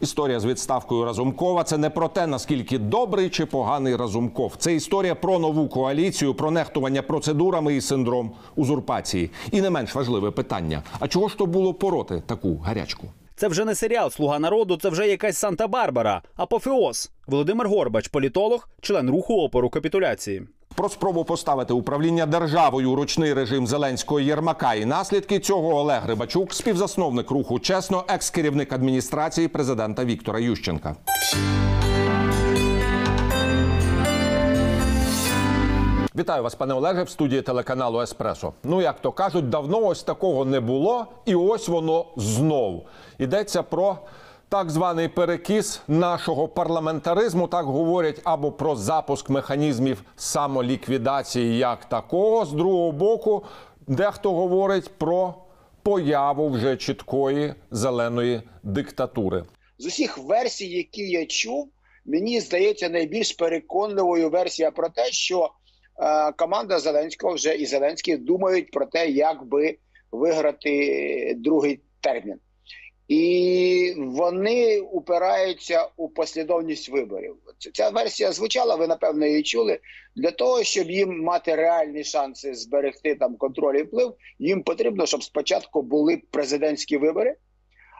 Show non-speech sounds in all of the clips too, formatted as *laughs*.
Історія з відставкою Разумкова це не про те, наскільки добрий чи поганий Разумков. Це історія про нову коаліцію, про нехтування процедурами і синдром узурпації. І не менш важливе питання: а чого ж то було пороти таку гарячку? Це вже не серіал Слуга народу, це вже якась Санта-Барбара. Апофеоз. Володимир Горбач, політолог, член руху опору капітуляції. Про спробу поставити управління державою у ручний режим Зеленського Єрмака і наслідки цього Олег Рибачук, співзасновник руху чесно, екс-керівник адміністрації президента Віктора Ющенка. Вітаю вас, пане Олеже, в студії телеканалу Еспресо. Ну, як то кажуть, давно ось такого не було, і ось воно знов. Йдеться про так званий перекіс нашого парламентаризму, так говорять, або про запуск механізмів самоліквідації як такого. З другого боку, дехто говорить про появу вже чіткої зеленої диктатури. з усіх версій, які я чув, мені здається найбільш переконливою версія про те, що е, команда Зеленського вже і Зеленський думають про те, як би виграти другий термін. І вони упираються у послідовність виборів. Ця- версія звучала, ви напевно її чули. Для того, щоб їм мати реальні шанси зберегти там контроль і вплив, їм потрібно, щоб спочатку були президентські вибори.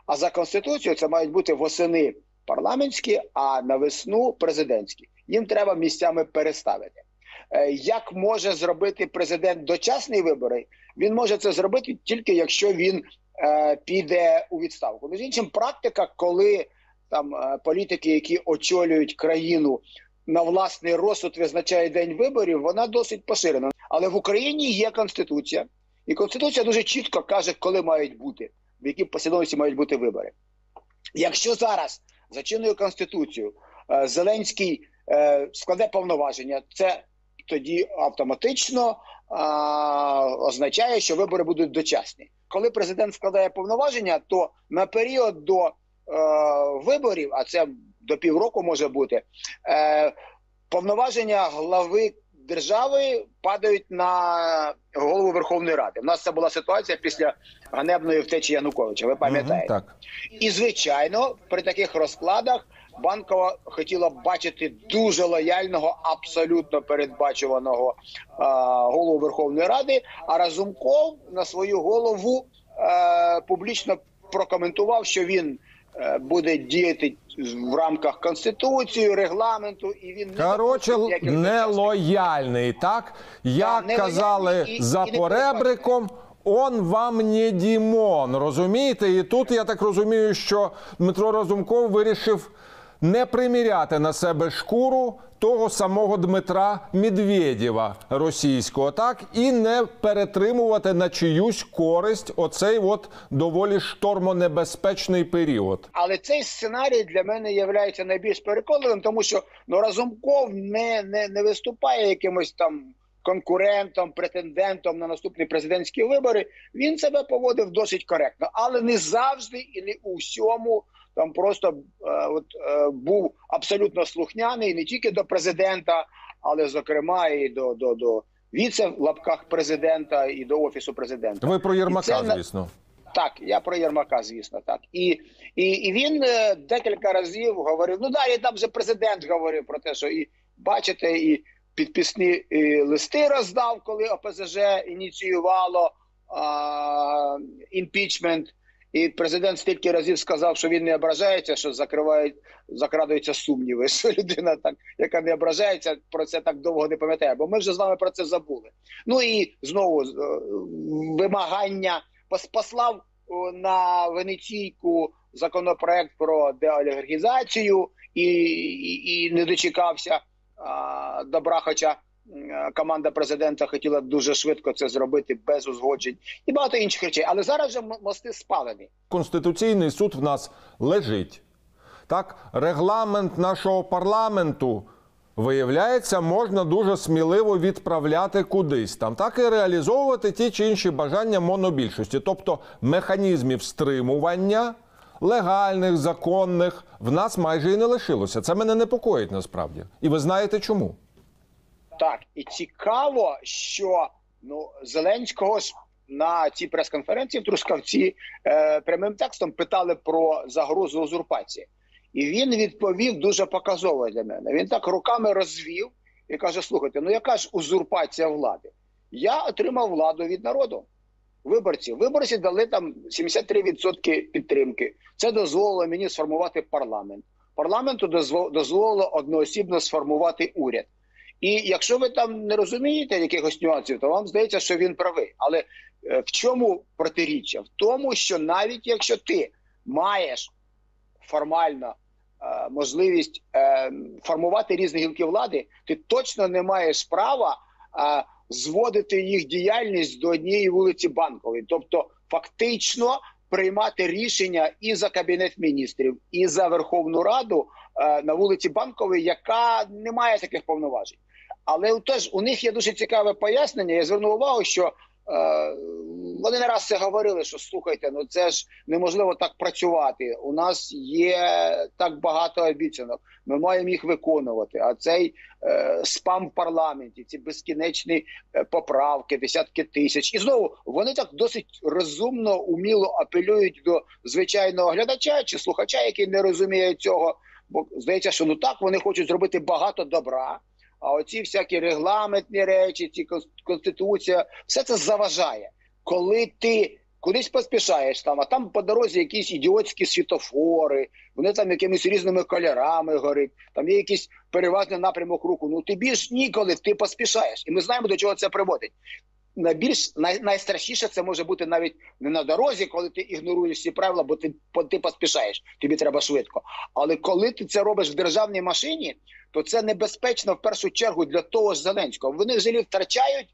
А за конституцією це мають бути восени парламентські, а на весну президентські. Їм треба місцями переставити. Е, Як може зробити президент дочасні вибори? Він може це зробити тільки якщо він піде у відставку. Між іншим, практика, коли там е, політики, які очолюють країну на власний розсуд визначає день виборів, вона досить поширена. Але в Україні є конституція, і конституція дуже чітко каже, коли мають бути, в якій послідовності мають бути вибори. Якщо зараз за чинною конституцією е, Зеленський е, складе повноваження, це тоді автоматично а, означає, що вибори будуть дочасні. Коли президент складає повноваження, то на період до е, виборів, а це до півроку може бути, е, повноваження глави держави падають на голову Верховної Ради. У нас це була ситуація після ганебної втечі Януковича. Ви пам'ятаєте? Мгм, так. І звичайно, при таких розкладах банкова хотіла б бачити дуже лояльного, абсолютно передбачуваного е, голову Верховної Ради. А Разумков на свою голову е, публічно прокоментував, що він е, буде діяти в рамках конституції, регламенту, і він не дочасних нелояльний, так? Як нелояльний казали і- за і поребриком. Он вам не Дімон, розумієте? І тут я так розумію, що Дмитро Разумков вирішив не приміряти на себе шкуру того самого Дмитра Медведєва російського, так і не перетримувати на чиюсь користь оцей от доволі штормонебезпечний період. Але цей сценарій для мене є найбільш переконливим, тому що ну Разумков не, не, не виступає якимось там конкурентом, претендентом на наступні президентські вибори. Він себе поводив досить коректно, але не завжди і не у всьому. Там просто е, от, е, був абсолютно слухняний не тільки до президента, але зокрема і до, до, до віце в лапках президента і до офісу президента. Ви про Єрмака, це звісно. Так, я про Єрмака, звісно, так. І, і, і він е, декілька разів говорив. Ну далі там вже президент говорив про те, що і бачите, і підписні і листи роздав, коли ОПЗЖ ініціювало а, імпічмент. І президент стільки разів сказав, що він не ображається, що закривають, закрадуються сумніви. *laughs* Що людина, так, яка не ображається, про це так довго не пам'ятає. Бо ми вже з вами про це забули. Ну і знову е, вимагання пос- послав на Венеційку законопроект про деолігархізацію і, і, і не дочекався а, добра. Хоча команда президента хотіла дуже швидко це зробити без узгоджень і багато інших речей. Але зараз вже мости спалені. Конституційний суд в нас лежить. Так, регламент нашого парламенту, виявляється, можна дуже сміливо відправляти кудись там, так і реалізовувати ті чи інші бажання монобільшості, тобто механізмів стримування легальних, законних, в нас майже і не лишилося. Це мене непокоїть насправді. І ви знаєте чому? Так, і цікаво, що ну Зеленського на цій прес-конференції в Трускавці е, прямим текстом питали про загрозу узурпації. І він відповів дуже показово для мене. Він так руками розвів і каже: слухайте, ну яка ж узурпація влади? Я отримав владу від народу. Виборці. Виборці дали там 73% підтримки. Це дозволило мені сформувати парламент. Парламенту дозво- дозволило одноосібно сформувати уряд. І якщо ви там не розумієте якихось нюансів, то вам здається, що він правий. Але е, в чому протиріччя? В тому, що навіть якщо ти маєш формально е, можливість е, формувати різні гілки влади, ти точно не маєш права е, зводити їх діяльність до однієї вулиці банкової, тобто фактично приймати рішення і за кабінет міністрів, і за Верховну Раду е, на вулиці Банкової, яка не має таких повноважень. Але теж у них є дуже цікаве пояснення. Я звернув увагу, що е, вони не раз це говорили, що слухайте, ну це ж неможливо так працювати. У нас є так багато обіцянок. Ми маємо їх виконувати. А цей е, спам в парламенті, ці безкінечні е, поправки, десятки тисяч. І знову вони так досить розумно, уміло апелюють до звичайного глядача чи слухача, який не розуміє цього. Бо здається, що ну так вони хочуть зробити багато добра. А оці всякі регламентні речі, ці конституція, все це заважає. Коли ти кудись поспішаєш там, а там по дорозі якісь ідіотські світофори, вони там якимись різними кольорами горить, там є якийсь переважний напрямок руху. Ну тобі ж ніколи ти поспішаєш, і ми знаємо до чого це приводить. Найбільш най, найстрашніше це може бути навіть не на дорозі, коли ти ігноруєш всі правила, бо ти, ти поспішаєш, тобі треба швидко. Але коли ти це робиш в державній машині, то це небезпечно в першу чергу для того ж Зеленського. Вони взагалі втрачають,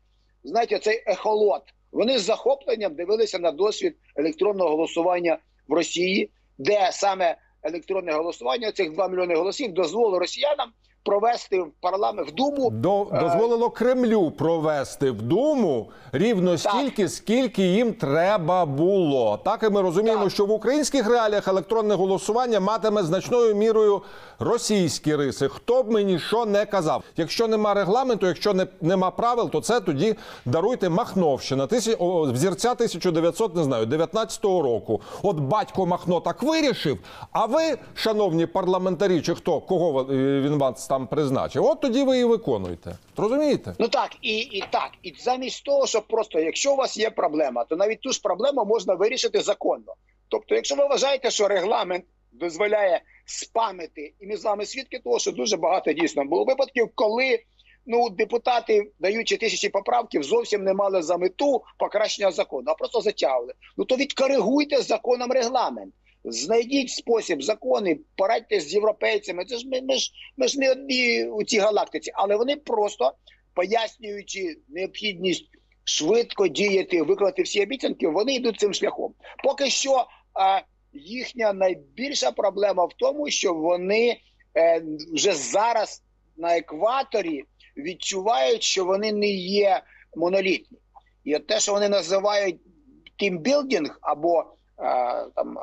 знаєте, цей ехолот. Вони з захопленням дивилися на досвід електронного голосування в Росії, де саме електронне голосування цих 2 мільйони голосів дозволило росіянам провести в парламент в думу До, дозволило Кремлю провести в Думу рівно стільки, скільки їм треба було. Так і ми розуміємо, Так. що в українських реаліях електронне голосування матиме значною мірою російські риси. Хто б мені що не казав. Якщо нема регламенту, якщо не, нема правил, то це тоді даруйте Махновщина. Тисяч, о, взірця 1900, не знаю, 19-го року. От батько Махно так вирішив. А ви, шановні парламентарі, чи хто, кого е, він вас там призначив, от тоді ви і виконуєте. Розумієте? Ну так, і, і так. І замість того, щоб просто, якщо у вас є проблема, то навіть ту ж проблему можна вирішити законно. Тобто, якщо ви вважаєте, що регламент дозволяє спамити, і ми з вами свідки того, що дуже багато дійсно було випадків, коли ну депутати, даючи тисячі поправків, зовсім не мали за мету покращення закону, а просто затягували. Ну то відкоригуйте законом регламент. Знайдіть спосіб, закони, порадьтесь з європейцями. Це ж ми, ми ж ми ж не одні у цій галактиці, але вони просто пояснюючи необхідність швидко діяти, виконати всі обіцянки, вони йдуть цим шляхом. Поки що а, їхня найбільша проблема в тому, що вони е, вже зараз на екваторі відчувають, що вони не є монолітні. І от те, що вони називають тімбілдинг або там,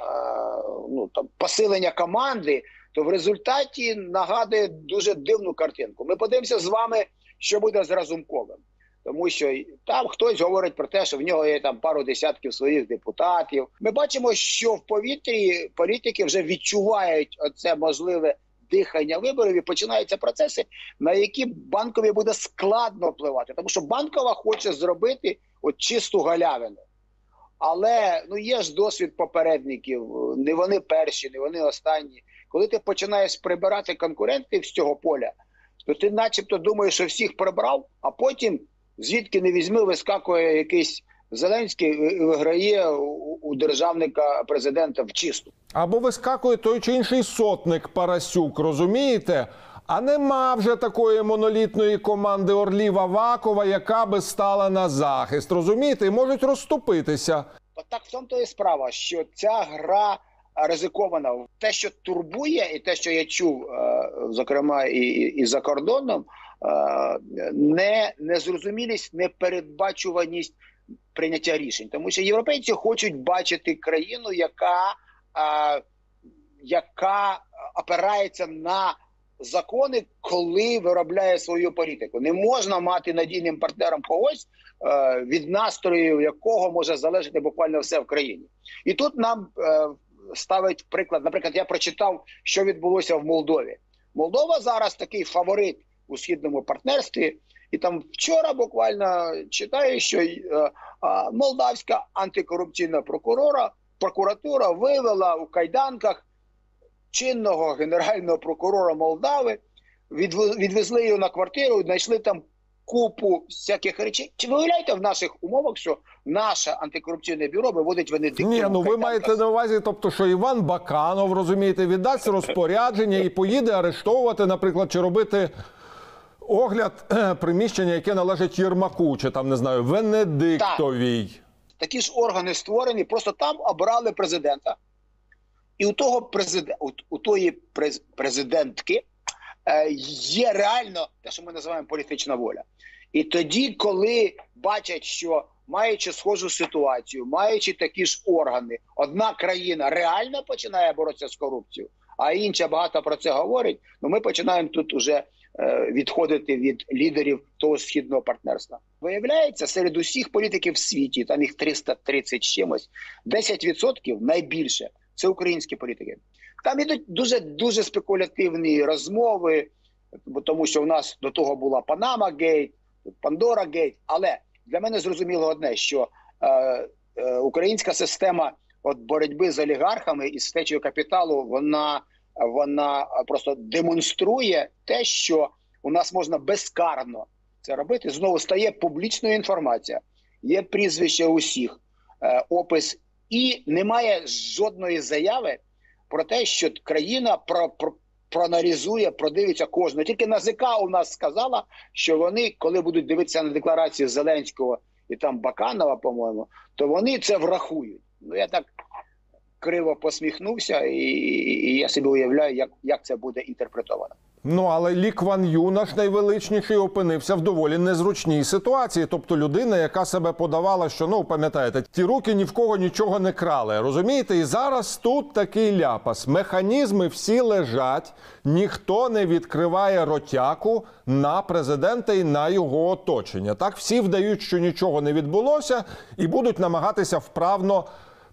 ну, там посилення команди, то в результаті нагадує дуже дивну картинку. Ми подивимося з вами, що буде з Разумковим. Тому що там хтось говорить про те, що в нього є там пару десятків своїх депутатів. Ми бачимо, що в повітрі політики вже відчувають оце можливе дихання виборів і починаються процеси, на які банкові буде складно впливати, тому що банкова хоче зробити от чисту галявину. Але ну є ж досвід попередників. Не вони перші, не вони останні. Коли ти починаєш прибирати конкурентів з цього поля, то ти, начебто, думаєш, що всіх прибрав, а потім звідки не візьми, вискакує якийсь Зеленський виграє у, у державника президента в чисту. Або вискакує той чи інший сотник Парасюк, розумієте? А нема вже такої монолітної команди Орлів Авакова, яка би стала на захист. Розумієте, і можуть розступитися. Так в тому то і справа, що ця гра ризикована. Те, що турбує, і те, що я чув, е, зокрема, і, і, і за кордоном, е, не незрозумілість, непередбачуваність прийняття рішень, тому що європейці хочуть бачити країну, яка, е, яка опирається на закони, коли виробляє свою політику. Не можна мати надійним партнером когось, е, від настрою якого може залежати буквально все в країні. І тут нам е, ставить приклад. Наприклад, я прочитав, що відбулося в Молдові. Молдова зараз такий фаворит у східному партнерстві. І там вчора буквально читаю, що е, молдавська антикорупційна прокурора прокуратура вивела у кайданках чинного генерального прокурора Молдави, відве- відвезли його на квартиру, знайшли там купу всяких речей. Чи ви уявляєте в наших умовах, що наше антикорупційне бюро виводить Венедиктів? Ні, ну ви маєте на увазі, тобто, що Іван Баканов, розумієте, віддасть розпорядження і поїде арештовувати, наприклад, чи робити огляд е, приміщення, яке належить Єрмаку, чи там не знаю, Венедиктовій. такі ж органи створені, просто там обрали президента. І у того президента, у, тої през, президентки е, є реально те, що ми називаємо політична воля. І тоді, коли бачать, що маючи схожу ситуацію, маючи такі ж органи, одна країна реально починає боротися з корупцією, а інша багато про це говорить. Ну ми починаємо тут уже е, відходити від лідерів того східного партнерства. Виявляється, серед усіх політиків в світі, там їх 330 з чимось, 10% найбільше це українські політики. Там ідуть дуже дуже спекулятивні розмови, бо тому що в нас до того була Панама Гейт, Пандора Гейт. Але для мене зрозуміло одне, що е, е, українська система от боротьби з олігархами і з капіталу, вона, вона просто демонструє те, що у нас можна безкарно це робити. Знову стає публічною інформація, є прізвище усіх, е, опис, і немає жодної заяви про те, що країна про, про, проаналізує, продивиться кожного. Тільки НАЗК у нас сказала, що вони, коли будуть дивитися на декларацію Зеленського і там Баканова, по-моєму, то вони це врахують. Ну я так криво посміхнувся, і, і я собі уявляю, як, як це буде інтерпретовано. Ну але Лі Кван Ю, наш найвеличніший, опинився в доволі незручній ситуації. Тобто людина, яка себе подавала, що ну пам'ятаєте, ті руки ні в кого нічого не крали. Розумієте, і зараз тут такий ляпас. Механізми всі лежать, ніхто не відкриває ротяку на президента і на його оточення. Так всі вдають, що нічого не відбулося, і будуть намагатися вправно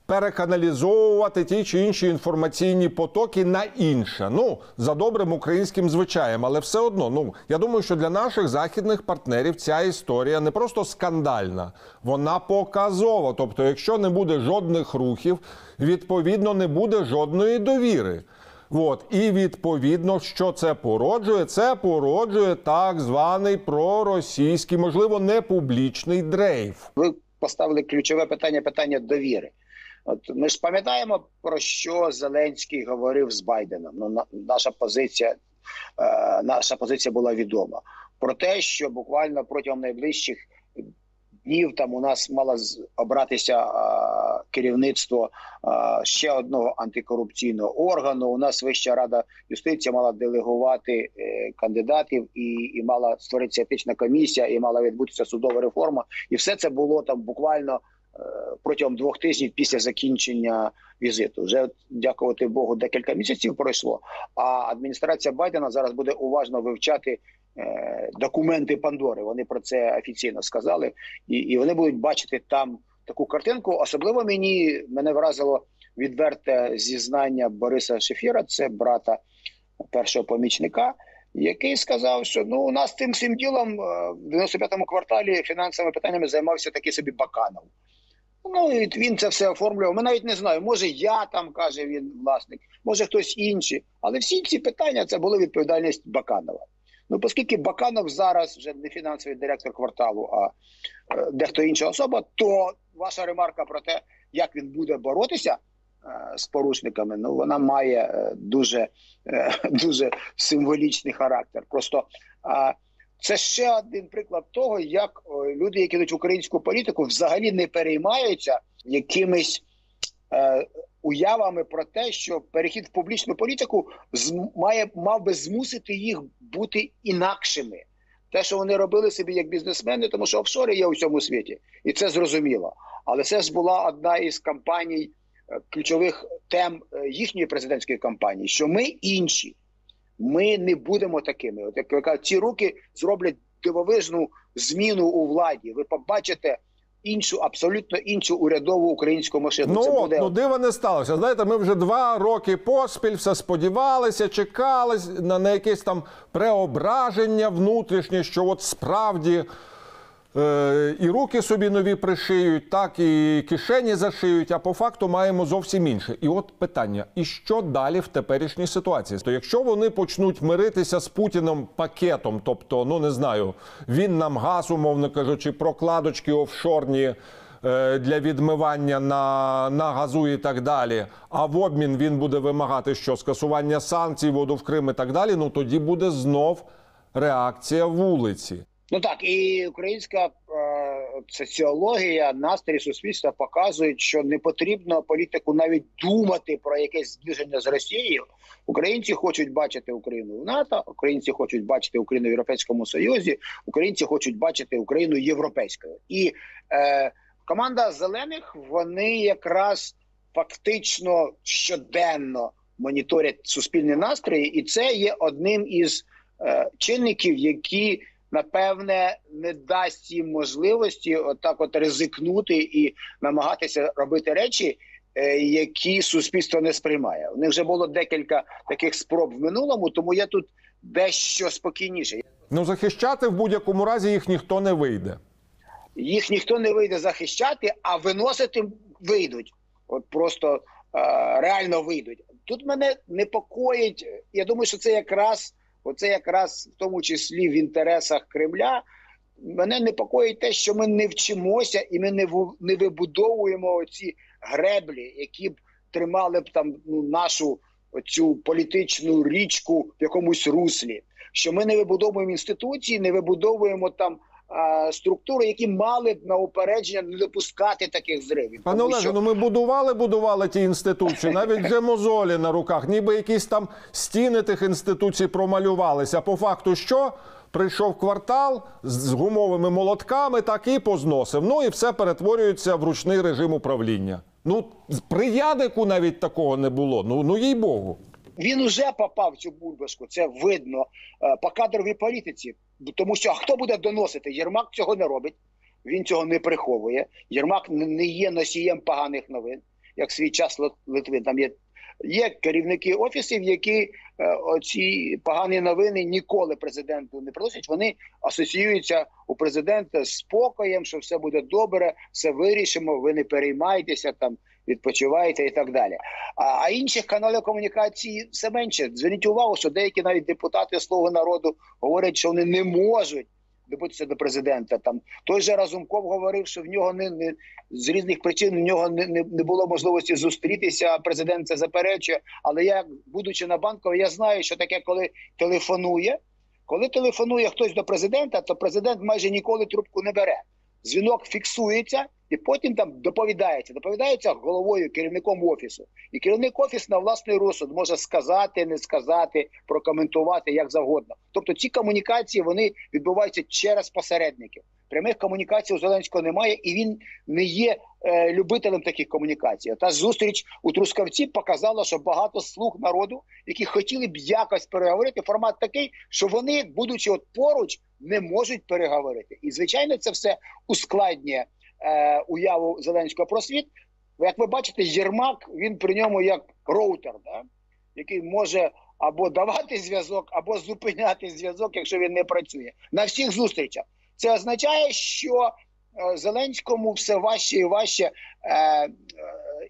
переканалізовувати ті чи інші інформаційні потоки на інше. Ну за добрим українським звичаєм, але все одно. Ну я думаю, що для наших західних партнерів ця історія не просто скандальна, вона показова. Тобто, якщо не буде жодних рухів, відповідно не буде жодної довіри. От і відповідно, що це породжує? Це породжує так званий проросійський, можливо, не публічний дрейф. Ви поставили ключове питання питання довіри. От ми ж пам'ятаємо про що Зеленський говорив з Байденом. Ну на, наша позиція, е, наша позиція була відома про те, що буквально протягом найближчих днів там у нас мало обратися е, керівництво е, ще одного антикорупційного органу. У нас Вища рада юстиції мала делегувати е, кандидатів і, і мала створитися етична комісія, і мала відбутися судова реформа. І все це було там буквально протягом двох тижнів після закінчення візиту. Вже дякувати Богу, декілька місяців пройшло. А адміністрація Байдена зараз буде уважно вивчати е, документи Пандори. Вони про це офіційно сказали, і, і вони будуть бачити там таку картинку. Особливо мені мене вразило відверте зізнання Бориса Шефіра, це брата першого помічника. Який сказав, що ну у нас тим всім ділом е, в 95-му кварталі фінансовими питаннями займався такий собі Баканов. Ну і він це все оформлював. Ми навіть не знаю. Може, я там каже він власник, може хтось інший. Але всі ці питання це була відповідальність Баканова. Ну, оскільки Баканов зараз вже не фінансовий директор кварталу, а е, дехто інша особа, то ваша ремарка про те, як він буде боротися е, з порушниками, ну вона має е, дуже, е, *laughs* дуже символічний характер. Просто е, це ще один приклад того, як е, люди, які йдуть українську політику, взагалі не переймаються якимись е, уявами про те, що перехід в публічну політику має мав би змусити їх бути інакшими. Те, що вони робили собі як бізнесмени, тому що офшори є у всьому світі, і це зрозуміло. Але це ж була одна із кампаній е, ключових тем е, їхньої президентської кампанії, що ми інші, ми не будемо такими. От як ви кажете, ці руки зроблять дивовижну зміну у владі. Ви побачите іншу, абсолютно іншу урядову українську машину. Ну це буде ну дива не сталося. Знаєте, ми вже два роки поспіль все сподівалися, чекали на, на якесь там преображення внутрішнє, що от справді і руки собі нові пришиють, так і кишені зашиють, а по факту маємо зовсім інше. І от питання: і що далі в теперішній ситуації? То якщо вони почнуть миритися з Путіним пакетом, тобто, ну не знаю, він нам газ, умовно кажучи, прокладочки офшорні е, для відмивання на, на газу і так далі. А в обмін він буде вимагати що скасування санкцій, воду в Крим і так далі. Ну тоді буде знов реакція вулиці. Ну так, і українська е, соціологія, настрій суспільства показують, що не потрібно політику навіть думати про якесь зближення з Росією. Українці хочуть бачити Україну в НАТО, українці хочуть бачити Україну в Європейському Союзі, українці хочуть бачити Україну європейською. І е, команда зелених вони якраз фактично щоденно моніторять суспільні настрої, і це є одним із е, чинників, які напевне не дасть їм можливості отак, от ризикнути і намагатися робити речі, е, які суспільство не сприймає. У них вже було декілька таких спроб в минулому, тому я тут дещо спокійніше. Ну захищати в будь-якому разі їх ніхто не вийде. Їх ніхто не вийде захищати, а виносити вийдуть. От просто е, реально вийдуть. Тут мене непокоїть. Я думаю, що це якраз оце якраз в тому числі в інтересах Кремля. Мене непокоїть те, що ми не вчимося і ми не не вибудовуємо оці греблі, які б тримали б там ну, нашу цю політичну річку в якомусь руслі. Що ми не вибудовуємо інституції, не вибудовуємо там структури, які мали б на упередження не допускати таких зривів. Пане Олеже, що- ну ми будували, будували ті інституції, навіть вже мозолі на руках, ніби якісь там стіни тих інституцій промалювалися. По факту, що прийшов квартал з гумовими молотками, так і позносив. Ну і все перетворюється в ручний режим управління. Ну при Ядику навіть такого не було. Ну ну їй богу. він уже попав в цю бульбашку. Це видно е, по кадровій політиці. Тому що а хто буде доносити? Єрмак цього не робить. Він цього не приховує. Єрмак не- є носієм поганих новин, як свій час Лит- Литвин. Там є, є керівники офісів, які е, оці погані новини ніколи президенту не приносять. Вони асоціюються у президента з спокоєм, що все буде добре, все вирішимо. Ви не переймайтеся там. Відпочиваєте і так далі. А, а інших каналів комунікації все менше. Зверніть увагу, що деякі навіть депутати Слуги народу говорять, що вони не можуть добитися до президента. Там той же Разумков говорив, що в нього не, не з різних причин в нього не, не, не було можливості зустрітися. Президент це заперечує. Але я, будучи на банковій, я знаю, що таке, коли телефонує. Коли телефонує хтось до президента, то президент майже ніколи трубку не бере. Дзвінок фіксується, і потім там доповідається. Доповідається головою, керівником офісу. І керівник офіс на власний розсуд може сказати, не сказати, прокоментувати як завгодно. Тобто ці комунікації вони відбуваються через посередників. Прямих комунікацій у Зеленського немає, і він не є е, любителем таких комунікацій. Та зустріч у Трускавці показала, що багато слуг народу, які хотіли б якось переговорити, формат такий, що вони, будучи от поруч, не можуть переговорити. І звичайно, це все ускладнює е, уяву Зеленського про світ. Як ви бачите, Єрмак він при ньому як роутер, да? який може або давати зв'язок, або зупиняти зв'язок, якщо він не працює на всіх зустрічах. Це означає, що е, Зеленському все важче і важче, е, е,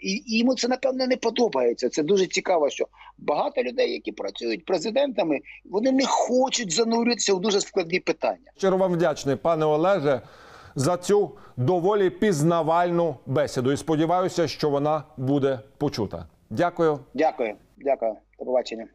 і, йому це напевне не подобається. Це дуже цікаво, що багато людей, які працюють президентами, вони не хочуть зануритися в дуже складні питання. Щиро вам вдячний, пане Олеже, за цю доволі пізнавальну бесіду. І сподіваюся, що вона буде почута. Дякую. Дякую, дякую, до побачення.